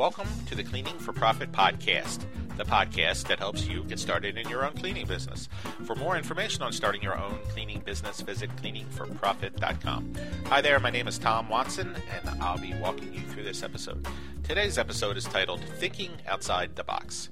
Welcome to the Cleaning for Profit podcast, the podcast that helps you get started in your own cleaning business. For more information on starting your own cleaning business, visit cleaningforprofit.com. Hi there, my name is Tom Watson, and I'll be walking you through this episode. Today's episode is titled Thinking Outside the Box.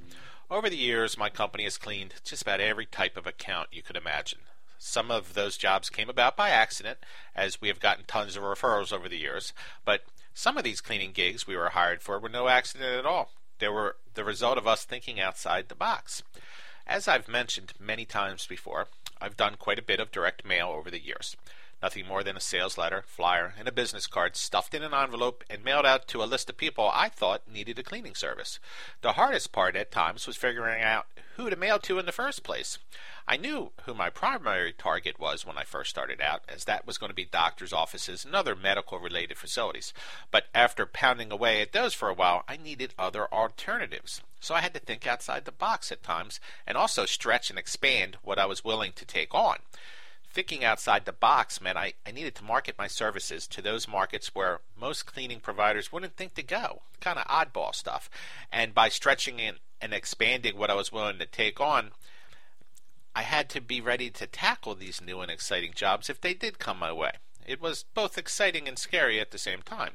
Over the years, my company has cleaned just about every type of account you could imagine. Some of those jobs came about by accident, as we have gotten tons of referrals over the years, but some of these cleaning gigs we were hired for were no accident at all. They were the result of us thinking outside the box. As I've mentioned many times before, I've done quite a bit of direct mail over the years. Nothing more than a sales letter, flyer, and a business card stuffed in an envelope and mailed out to a list of people I thought needed a cleaning service. The hardest part at times was figuring out who to mail to in the first place. I knew who my primary target was when I first started out, as that was going to be doctors' offices and other medical related facilities. But after pounding away at those for a while, I needed other alternatives. So I had to think outside the box at times and also stretch and expand what I was willing to take on. Thinking outside the box meant I, I needed to market my services to those markets where most cleaning providers wouldn't think to go. Kind of oddball stuff. And by stretching and, and expanding what I was willing to take on, I had to be ready to tackle these new and exciting jobs if they did come my way. It was both exciting and scary at the same time.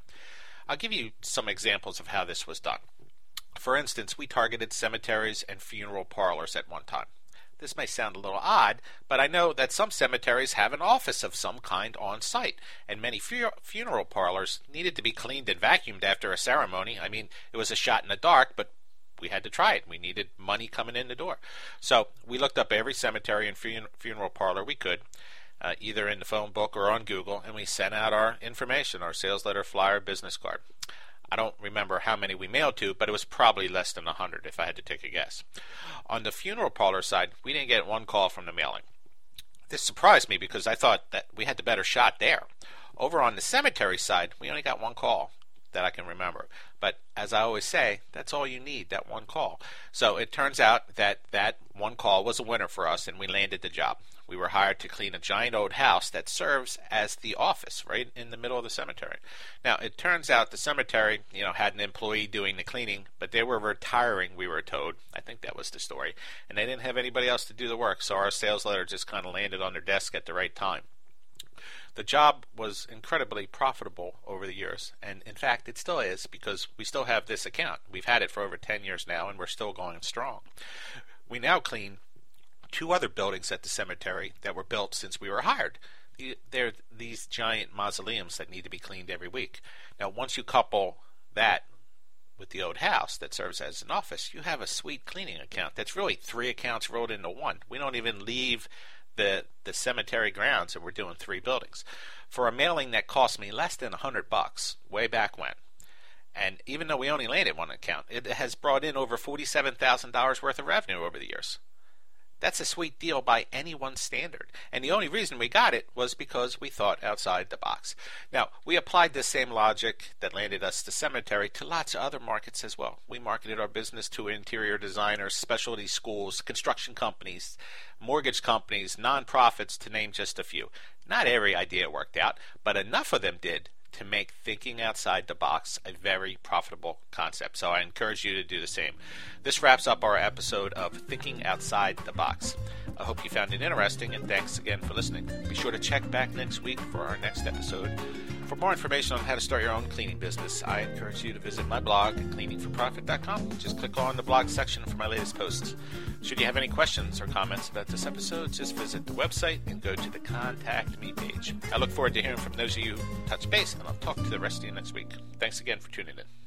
I'll give you some examples of how this was done. For instance, we targeted cemeteries and funeral parlors at one time. This may sound a little odd, but I know that some cemeteries have an office of some kind on site, and many fu- funeral parlors needed to be cleaned and vacuumed after a ceremony. I mean, it was a shot in the dark, but we had to try it. We needed money coming in the door. So we looked up every cemetery and fun- funeral parlor we could, uh, either in the phone book or on Google, and we sent out our information, our sales letter, flyer, business card. I don't remember how many we mailed to, but it was probably less than a 100 if I had to take a guess. On the funeral parlor side, we didn't get one call from the mailing. This surprised me because I thought that we had the better shot there. Over on the cemetery side, we only got one call that I can remember. But as I always say, that's all you need, that one call. So it turns out that that one call was a winner for us and we landed the job. We were hired to clean a giant old house that serves as the office right in the middle of the cemetery. Now, it turns out the cemetery, you know, had an employee doing the cleaning, but they were retiring, we were told. I think that was the story. And they didn't have anybody else to do the work, so our sales letter just kind of landed on their desk at the right time. The job was incredibly profitable over the years, and in fact, it still is because we still have this account. We've had it for over 10 years now, and we're still going strong. We now clean two other buildings at the cemetery that were built since we were hired. They're these giant mausoleums that need to be cleaned every week. Now, once you couple that with the old house that serves as an office, you have a sweet cleaning account. That's really three accounts rolled into one. We don't even leave the the cemetery grounds and we're doing three buildings for a mailing that cost me less than a hundred bucks way back when. And even though we only landed one account, it has brought in over forty-seven thousand dollars worth of revenue over the years. That's a sweet deal by anyone's standard. And the only reason we got it was because we thought outside the box. Now, we applied this same logic that landed us the cemetery to lots of other markets as well. We marketed our business to interior designers, specialty schools, construction companies, mortgage companies, nonprofits, to name just a few. Not every idea worked out, but enough of them did to make thinking outside the box a very profitable concept. So I encourage you to do the same. This wraps up our episode of Thinking Outside the Box. I hope you found it interesting, and thanks again for listening. Be sure to check back next week for our next episode. For more information on how to start your own cleaning business, I encourage you to visit my blog cleaningforprofit.com. Just click on the blog section for my latest posts. Should you have any questions or comments about this episode, just visit the website and go to the Contact Me page. I look forward to hearing from those of you who touch base, and I'll talk to the rest of you next week. Thanks again for tuning in.